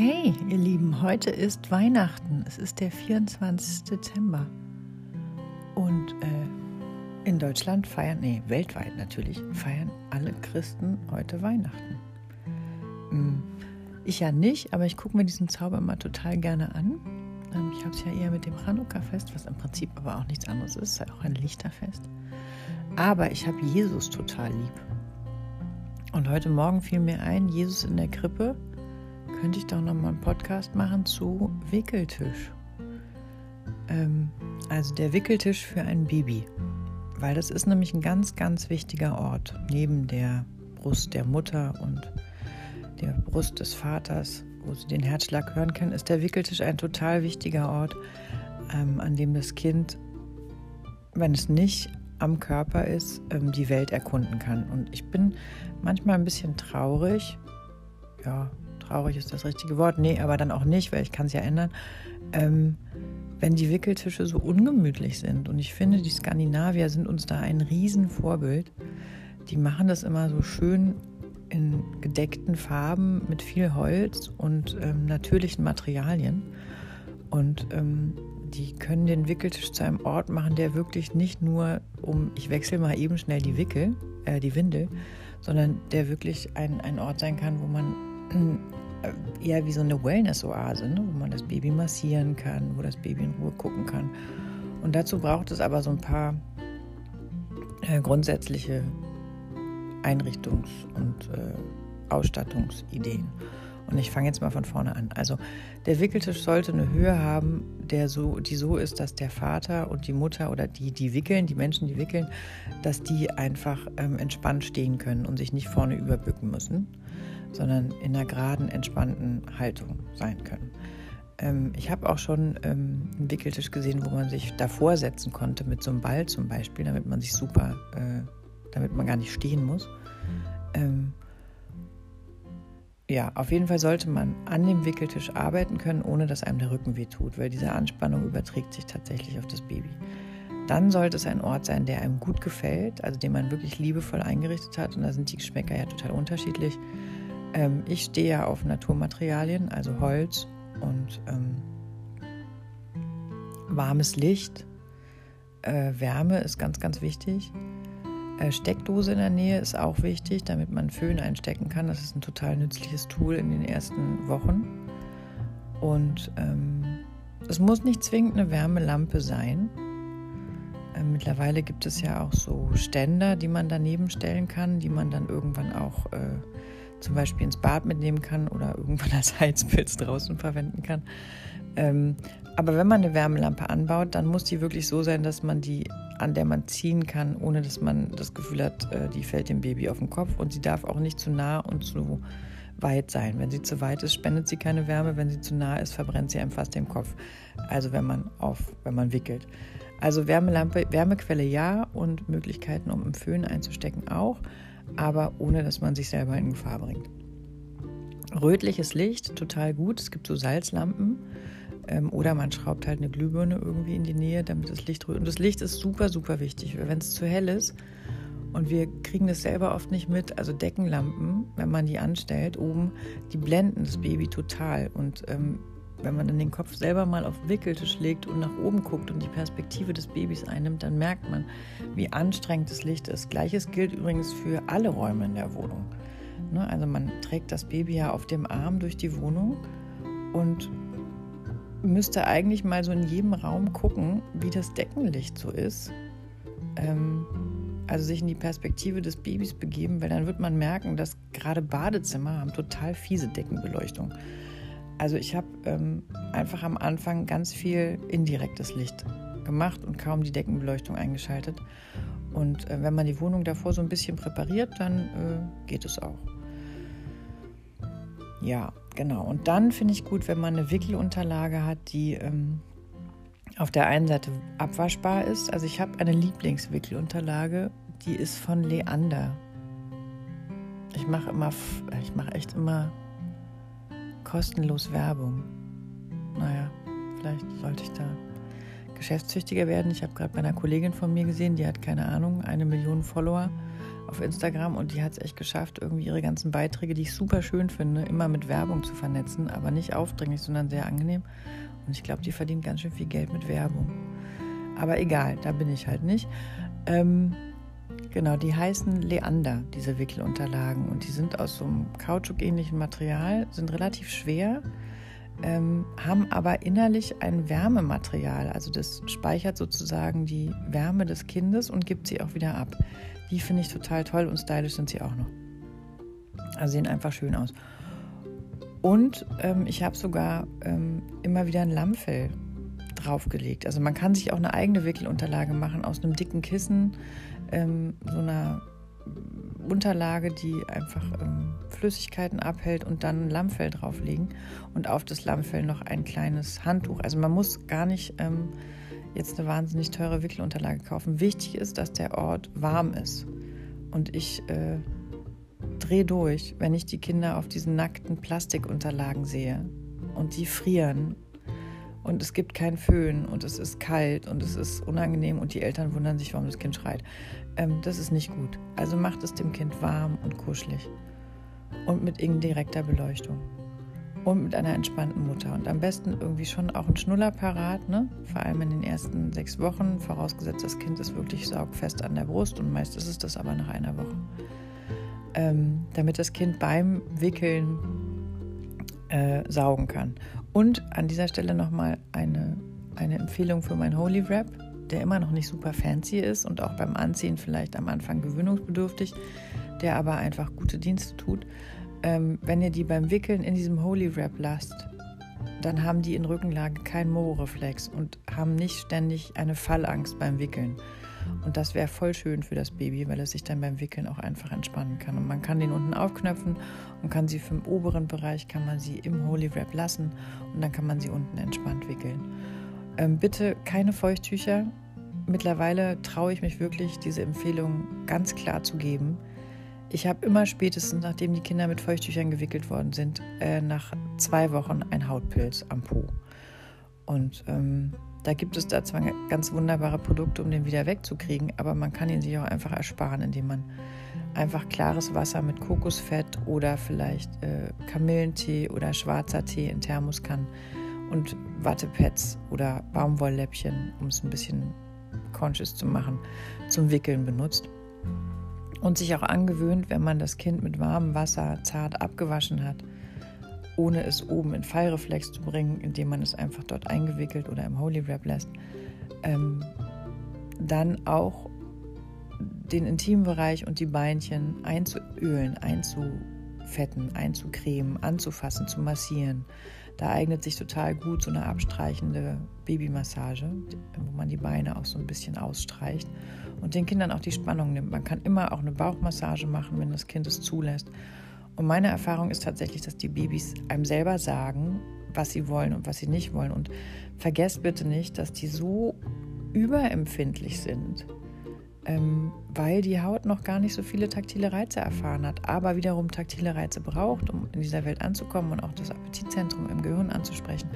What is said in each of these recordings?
Hey, ihr Lieben, heute ist Weihnachten. Es ist der 24. Dezember. Und äh, in Deutschland feiern, nee, weltweit natürlich, feiern alle Christen heute Weihnachten. Hm, ich ja nicht, aber ich gucke mir diesen Zauber immer total gerne an. Ähm, ich habe es ja eher mit dem Chanukka-Fest, was im Prinzip aber auch nichts anderes ist, ist ja auch ein Lichterfest. Aber ich habe Jesus total lieb. Und heute Morgen fiel mir ein, Jesus in der Krippe könnte ich doch noch mal einen Podcast machen zu Wickeltisch. Ähm, also der Wickeltisch für ein Baby. Weil das ist nämlich ein ganz, ganz wichtiger Ort. Neben der Brust der Mutter und der Brust des Vaters, wo sie den Herzschlag hören können, ist der Wickeltisch ein total wichtiger Ort, ähm, an dem das Kind, wenn es nicht am Körper ist, ähm, die Welt erkunden kann. Und ich bin manchmal ein bisschen traurig, ja, traurig ist das richtige Wort, nee, aber dann auch nicht, weil ich kann es ja ändern, ähm, wenn die Wickeltische so ungemütlich sind. Und ich finde, die Skandinavier sind uns da ein Riesenvorbild. Die machen das immer so schön in gedeckten Farben mit viel Holz und ähm, natürlichen Materialien. Und ähm, die können den Wickeltisch zu einem Ort machen, der wirklich nicht nur um, ich wechsle mal eben schnell die Wickel, äh, die Windel, sondern der wirklich ein, ein Ort sein kann, wo man eher wie so eine Wellness-Oase, ne? wo man das Baby massieren kann, wo das Baby in Ruhe gucken kann. Und dazu braucht es aber so ein paar äh, grundsätzliche Einrichtungs- und äh, Ausstattungsideen. Und ich fange jetzt mal von vorne an. Also der Wickeltisch sollte eine Höhe haben, der so, die so ist, dass der Vater und die Mutter oder die, die wickeln, die Menschen, die wickeln, dass die einfach ähm, entspannt stehen können und sich nicht vorne überbücken müssen sondern in einer geraden, entspannten Haltung sein können. Ähm, ich habe auch schon ähm, einen Wickeltisch gesehen, wo man sich davor setzen konnte mit so einem Ball zum Beispiel, damit man sich super, äh, damit man gar nicht stehen muss. Ähm, ja, auf jeden Fall sollte man an dem Wickeltisch arbeiten können, ohne dass einem der Rücken wehtut, weil diese Anspannung überträgt sich tatsächlich auf das Baby. Dann sollte es ein Ort sein, der einem gut gefällt, also den man wirklich liebevoll eingerichtet hat. Und da sind die Geschmäcker ja total unterschiedlich. Ähm, ich stehe ja auf Naturmaterialien, also Holz und ähm, warmes Licht. Äh, Wärme ist ganz, ganz wichtig. Äh, Steckdose in der Nähe ist auch wichtig, damit man Föhn einstecken kann. Das ist ein total nützliches Tool in den ersten Wochen. Und ähm, es muss nicht zwingend eine Wärmelampe sein. Äh, mittlerweile gibt es ja auch so Ständer, die man daneben stellen kann, die man dann irgendwann auch äh, zum Beispiel ins Bad mitnehmen kann oder irgendwann als Heizpilz draußen verwenden kann. Ähm, aber wenn man eine Wärmelampe anbaut, dann muss die wirklich so sein, dass man die, an der man ziehen kann, ohne dass man das Gefühl hat, äh, die fällt dem Baby auf den Kopf. Und sie darf auch nicht zu nah und zu weit sein. Wenn sie zu weit ist, spendet sie keine Wärme. Wenn sie zu nah ist, verbrennt sie einem fast den Kopf. Also wenn man auf, wenn man wickelt. Also Wärmelampe, Wärmequelle ja und Möglichkeiten, um im Föhn einzustecken auch aber ohne dass man sich selber in Gefahr bringt. Rötliches Licht, total gut. Es gibt so Salzlampen ähm, oder man schraubt halt eine Glühbirne irgendwie in die Nähe, damit das Licht rötet. Und das Licht ist super, super wichtig, wenn es zu hell ist und wir kriegen das selber oft nicht mit, also Deckenlampen, wenn man die anstellt oben, die blenden das Baby total und ähm, wenn man dann den Kopf selber mal auf Wickeltisch legt und nach oben guckt und die Perspektive des Babys einnimmt, dann merkt man, wie anstrengend das Licht ist. Gleiches gilt übrigens für alle Räume in der Wohnung. Ne, also man trägt das Baby ja auf dem Arm durch die Wohnung und müsste eigentlich mal so in jedem Raum gucken, wie das Deckenlicht so ist. Ähm, also sich in die Perspektive des Babys begeben, weil dann wird man merken, dass gerade Badezimmer haben total fiese Deckenbeleuchtung. Also ich habe ähm, einfach am Anfang ganz viel indirektes Licht gemacht und kaum die Deckenbeleuchtung eingeschaltet. Und äh, wenn man die Wohnung davor so ein bisschen präpariert, dann äh, geht es auch. Ja, genau. Und dann finde ich gut, wenn man eine Wickelunterlage hat, die ähm, auf der einen Seite abwaschbar ist. Also ich habe eine Lieblingswickelunterlage, die ist von Leander. Ich mache immer, ich mache echt immer kostenlos Werbung. Naja, vielleicht sollte ich da geschäftstüchtiger werden. Ich habe gerade bei einer Kollegin von mir gesehen, die hat keine Ahnung, eine Million Follower auf Instagram und die hat es echt geschafft, irgendwie ihre ganzen Beiträge, die ich super schön finde, immer mit Werbung zu vernetzen, aber nicht aufdringlich, sondern sehr angenehm. Und ich glaube, die verdient ganz schön viel Geld mit Werbung. Aber egal, da bin ich halt nicht. Ähm, genau, die heißen Leander, diese Wickelunterlagen. Und die sind aus so einem Kautschuk-ähnlichen Material, sind relativ schwer, ähm, haben aber innerlich ein Wärmematerial. Also das speichert sozusagen die Wärme des Kindes und gibt sie auch wieder ab. Die finde ich total toll und stylisch sind sie auch noch. Also sehen einfach schön aus. Und ähm, ich habe sogar ähm, immer wieder ein Lammfell draufgelegt. Also man kann sich auch eine eigene Wickelunterlage machen aus einem dicken Kissen, ähm, so einer Unterlage, die einfach ähm, Flüssigkeiten abhält und dann ein Lammfell drauflegen und auf das Lammfell noch ein kleines Handtuch. Also man muss gar nicht ähm, jetzt eine wahnsinnig teure Wickelunterlage kaufen. Wichtig ist, dass der Ort warm ist. Und ich äh, drehe durch, wenn ich die Kinder auf diesen nackten Plastikunterlagen sehe und die frieren und es gibt keinen Föhn und es ist kalt und es ist unangenehm und die Eltern wundern sich, warum das Kind schreit. Ähm, das ist nicht gut. Also macht es dem Kind warm und kuschelig und mit indirekter Beleuchtung und mit einer entspannten Mutter und am besten irgendwie schon auch ein Schnuller parat, ne? vor allem in den ersten sechs Wochen, vorausgesetzt das Kind ist wirklich saugfest an der Brust und meist ist es das aber nach einer Woche. Ähm, damit das Kind beim Wickeln äh, saugen kann. Und an dieser Stelle nochmal eine, eine Empfehlung für mein Holy Wrap, der immer noch nicht super fancy ist und auch beim Anziehen vielleicht am Anfang gewöhnungsbedürftig, der aber einfach gute Dienste tut. Ähm, wenn ihr die beim Wickeln in diesem Holy Wrap lasst, dann haben die in Rückenlage keinen Mo-Reflex und haben nicht ständig eine Fallangst beim Wickeln. Und das wäre voll schön für das Baby, weil es sich dann beim Wickeln auch einfach entspannen kann. Und man kann den unten aufknöpfen und kann sie vom oberen Bereich, kann man sie im Holy Wrap lassen und dann kann man sie unten entspannt wickeln. Ähm, bitte keine Feuchttücher. Mittlerweile traue ich mich wirklich, diese Empfehlung ganz klar zu geben. Ich habe immer spätestens, nachdem die Kinder mit Feuchttüchern gewickelt worden sind, äh, nach zwei Wochen ein Hautpilz am Po. Und ähm, da gibt es da zwar ganz wunderbare Produkte, um den wieder wegzukriegen, aber man kann ihn sich auch einfach ersparen, indem man einfach klares Wasser mit Kokosfett oder vielleicht äh, Kamillentee oder schwarzer Tee in Thermos kann und Wattepads oder Baumwollläppchen, um es ein bisschen conscious zu machen, zum Wickeln benutzt. Und sich auch angewöhnt, wenn man das Kind mit warmem Wasser zart abgewaschen hat, ohne es oben in Fallreflex zu bringen, indem man es einfach dort eingewickelt oder im Holy Wrap lässt, ähm, dann auch den Intimbereich und die Beinchen einzuölen, einzufetten, einzucremen, anzufassen, zu massieren. Da eignet sich total gut so eine abstreichende Babymassage, wo man die Beine auch so ein bisschen ausstreicht und den Kindern auch die Spannung nimmt. Man kann immer auch eine Bauchmassage machen, wenn das Kind es zulässt. Und meine Erfahrung ist tatsächlich, dass die Babys einem selber sagen, was sie wollen und was sie nicht wollen. Und vergesst bitte nicht, dass die so überempfindlich sind, ähm, weil die Haut noch gar nicht so viele taktile Reize erfahren hat, aber wiederum taktile Reize braucht, um in dieser Welt anzukommen und auch das Appetitzentrum im Gehirn anzusprechen.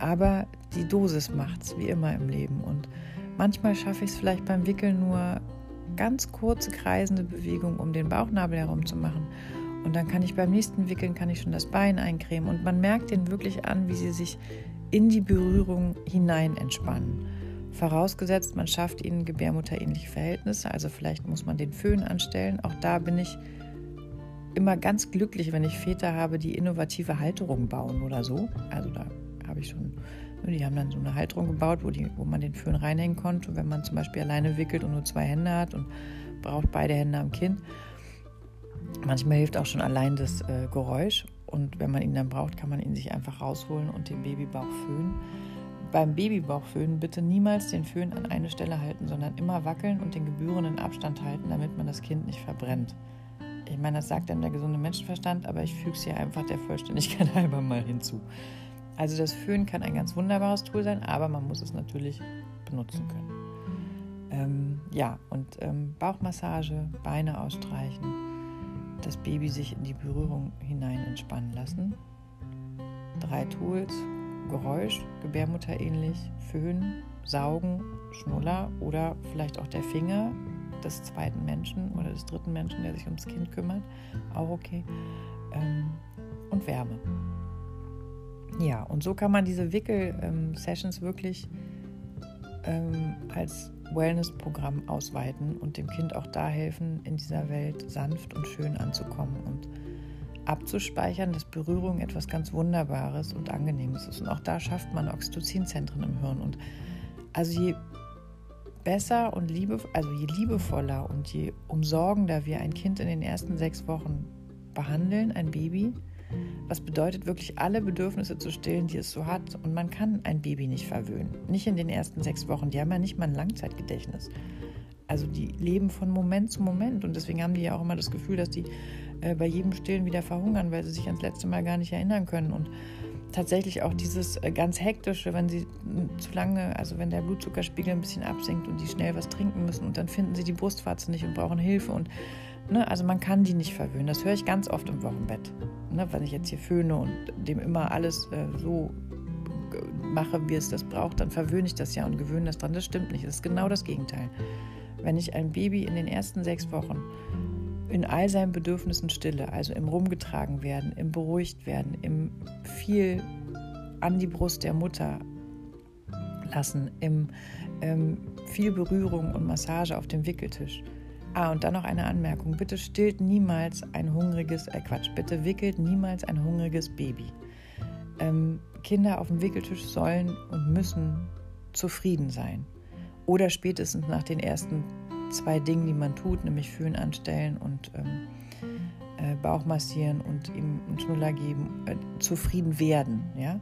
Aber die Dosis macht's, wie immer im Leben. Und manchmal schaffe ich es vielleicht beim Wickeln nur ganz kurze kreisende Bewegungen, um den Bauchnabel herum zu machen. Und dann kann ich beim nächsten Wickeln, kann ich schon das Bein eincremen. Und man merkt den wirklich an, wie sie sich in die Berührung hinein entspannen. Vorausgesetzt, man schafft ihnen gebärmutterähnliche Verhältnisse, also vielleicht muss man den Föhn anstellen. Auch da bin ich immer ganz glücklich, wenn ich Väter habe, die innovative Halterungen bauen oder so. Also da habe ich schon, ne, die haben dann so eine Halterung gebaut, wo, die, wo man den Föhn reinhängen konnte, wenn man zum Beispiel alleine wickelt und nur zwei Hände hat und braucht beide Hände am Kind. Manchmal hilft auch schon allein das äh, Geräusch und wenn man ihn dann braucht, kann man ihn sich einfach rausholen und den Babybauch föhnen. Beim Babybauchföhnen bitte niemals den Föhn an eine Stelle halten, sondern immer wackeln und den gebührenden Abstand halten, damit man das Kind nicht verbrennt. Ich meine, das sagt dann der gesunde Menschenverstand, aber ich füge es hier einfach der Vollständigkeit halber mal hinzu. Also das Föhn kann ein ganz wunderbares Tool sein, aber man muss es natürlich benutzen können. Ähm, ja, und ähm, Bauchmassage, Beine ausstreichen das Baby sich in die Berührung hinein entspannen lassen. Drei Tools, Geräusch, gebärmutterähnlich, Föhn Saugen, Schnuller oder vielleicht auch der Finger des zweiten Menschen oder des dritten Menschen, der sich ums Kind kümmert, auch okay. Ähm, und Wärme. Ja, und so kann man diese Wickel-Sessions ähm, wirklich ähm, als Wellness-Programm ausweiten und dem Kind auch da helfen, in dieser Welt sanft und schön anzukommen und abzuspeichern, dass Berührung etwas ganz Wunderbares und Angenehmes ist. Und auch da schafft man Oxytocinzentren im Hirn. Und also je besser und liebe, also je liebevoller und je umsorgender wir ein Kind in den ersten sechs Wochen behandeln, ein Baby, was bedeutet wirklich alle Bedürfnisse zu stillen, die es so hat. Und man kann ein Baby nicht verwöhnen. Nicht in den ersten sechs Wochen. Die haben ja nicht mal ein Langzeitgedächtnis. Also die leben von Moment zu Moment. Und deswegen haben die ja auch immer das Gefühl, dass die äh, bei jedem Stillen wieder verhungern, weil sie sich ans letzte Mal gar nicht erinnern können. Und tatsächlich auch dieses äh, ganz hektische, wenn sie zu lange, also wenn der Blutzuckerspiegel ein bisschen absinkt und die schnell was trinken müssen und dann finden sie die Brustwarze nicht und brauchen Hilfe und ne, also man kann die nicht verwöhnen. Das höre ich ganz oft im Wochenbett, ne, wenn ich jetzt hier föhne und dem immer alles äh, so mache, wie es das braucht, dann verwöhne ich das ja und gewöhne das dran. Das stimmt nicht. Das ist genau das Gegenteil. Wenn ich ein Baby in den ersten sechs Wochen in all seinen Bedürfnissen Stille, also im Rumgetragen werden, im Beruhigt werden, im viel an die Brust der Mutter lassen, im ähm, viel Berührung und Massage auf dem Wickeltisch. Ah, und dann noch eine Anmerkung. Bitte stillt niemals ein hungriges, äh Quatsch, bitte wickelt niemals ein hungriges Baby. Ähm, Kinder auf dem Wickeltisch sollen und müssen zufrieden sein. Oder spätestens nach den ersten zwei Dingen, die man tut, nämlich Föhn anstellen und ähm, äh, Bauch massieren und ihm einen Schnuller geben, äh, zufrieden werden. Ja?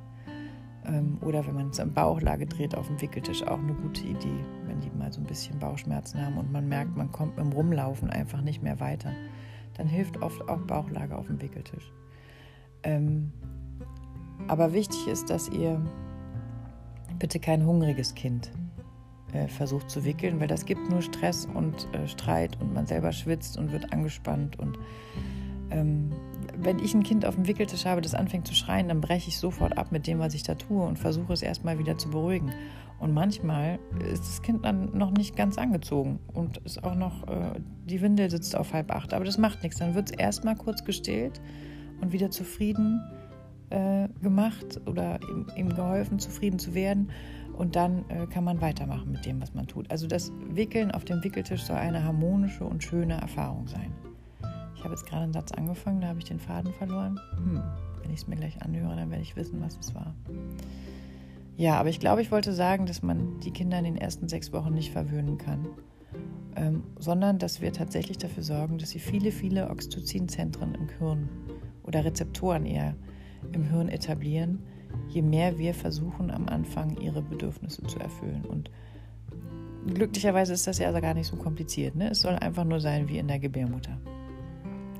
Ähm, oder wenn man es in Bauchlage dreht auf dem Wickeltisch, auch eine gute Idee, wenn die mal so ein bisschen Bauchschmerzen haben und man merkt, man kommt im Rumlaufen einfach nicht mehr weiter. Dann hilft oft auch Bauchlage auf dem Wickeltisch. Ähm, aber wichtig ist, dass ihr bitte kein hungriges Kind äh, versucht zu wickeln, weil das gibt nur Stress und äh, Streit und man selber schwitzt und wird angespannt. Und ähm, wenn ich ein Kind auf dem Wickeltisch habe, das anfängt zu schreien, dann breche ich sofort ab mit dem, was ich da tue und versuche es erstmal wieder zu beruhigen. Und manchmal ist das Kind dann noch nicht ganz angezogen und ist auch noch, äh, die Windel sitzt auf halb acht, aber das macht nichts. Dann wird es erstmal kurz gestillt und wieder zufrieden äh, gemacht oder ihm, ihm geholfen, zufrieden zu werden. Und dann äh, kann man weitermachen mit dem, was man tut. Also das Wickeln auf dem Wickeltisch soll eine harmonische und schöne Erfahrung sein. Ich habe jetzt gerade einen Satz angefangen, da habe ich den Faden verloren. Hm, wenn ich es mir gleich anhöre, dann werde ich wissen, was es war. Ja, aber ich glaube, ich wollte sagen, dass man die Kinder in den ersten sechs Wochen nicht verwöhnen kann, ähm, sondern dass wir tatsächlich dafür sorgen, dass sie viele, viele Oxytocinzentren im Hirn oder Rezeptoren eher im Hirn etablieren, je mehr wir versuchen am Anfang ihre Bedürfnisse zu erfüllen. Und glücklicherweise ist das ja also gar nicht so kompliziert. Ne? Es soll einfach nur sein wie in der Gebärmutter.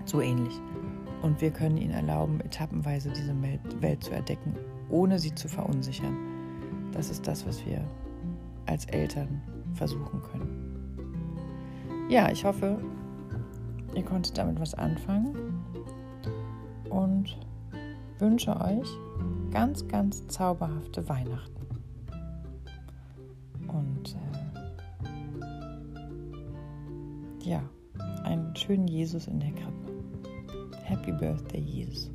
So ähnlich. Und wir können ihnen erlauben, etappenweise diese Welt zu erdecken, ohne sie zu verunsichern. Das ist das, was wir als Eltern versuchen können. Ja, ich hoffe, ihr konntet damit was anfangen und wünsche euch ganz, ganz zauberhafte Weihnachten. Und äh, ja, einen schönen Jesus in der Krippe. Happy Birthday, Jesus.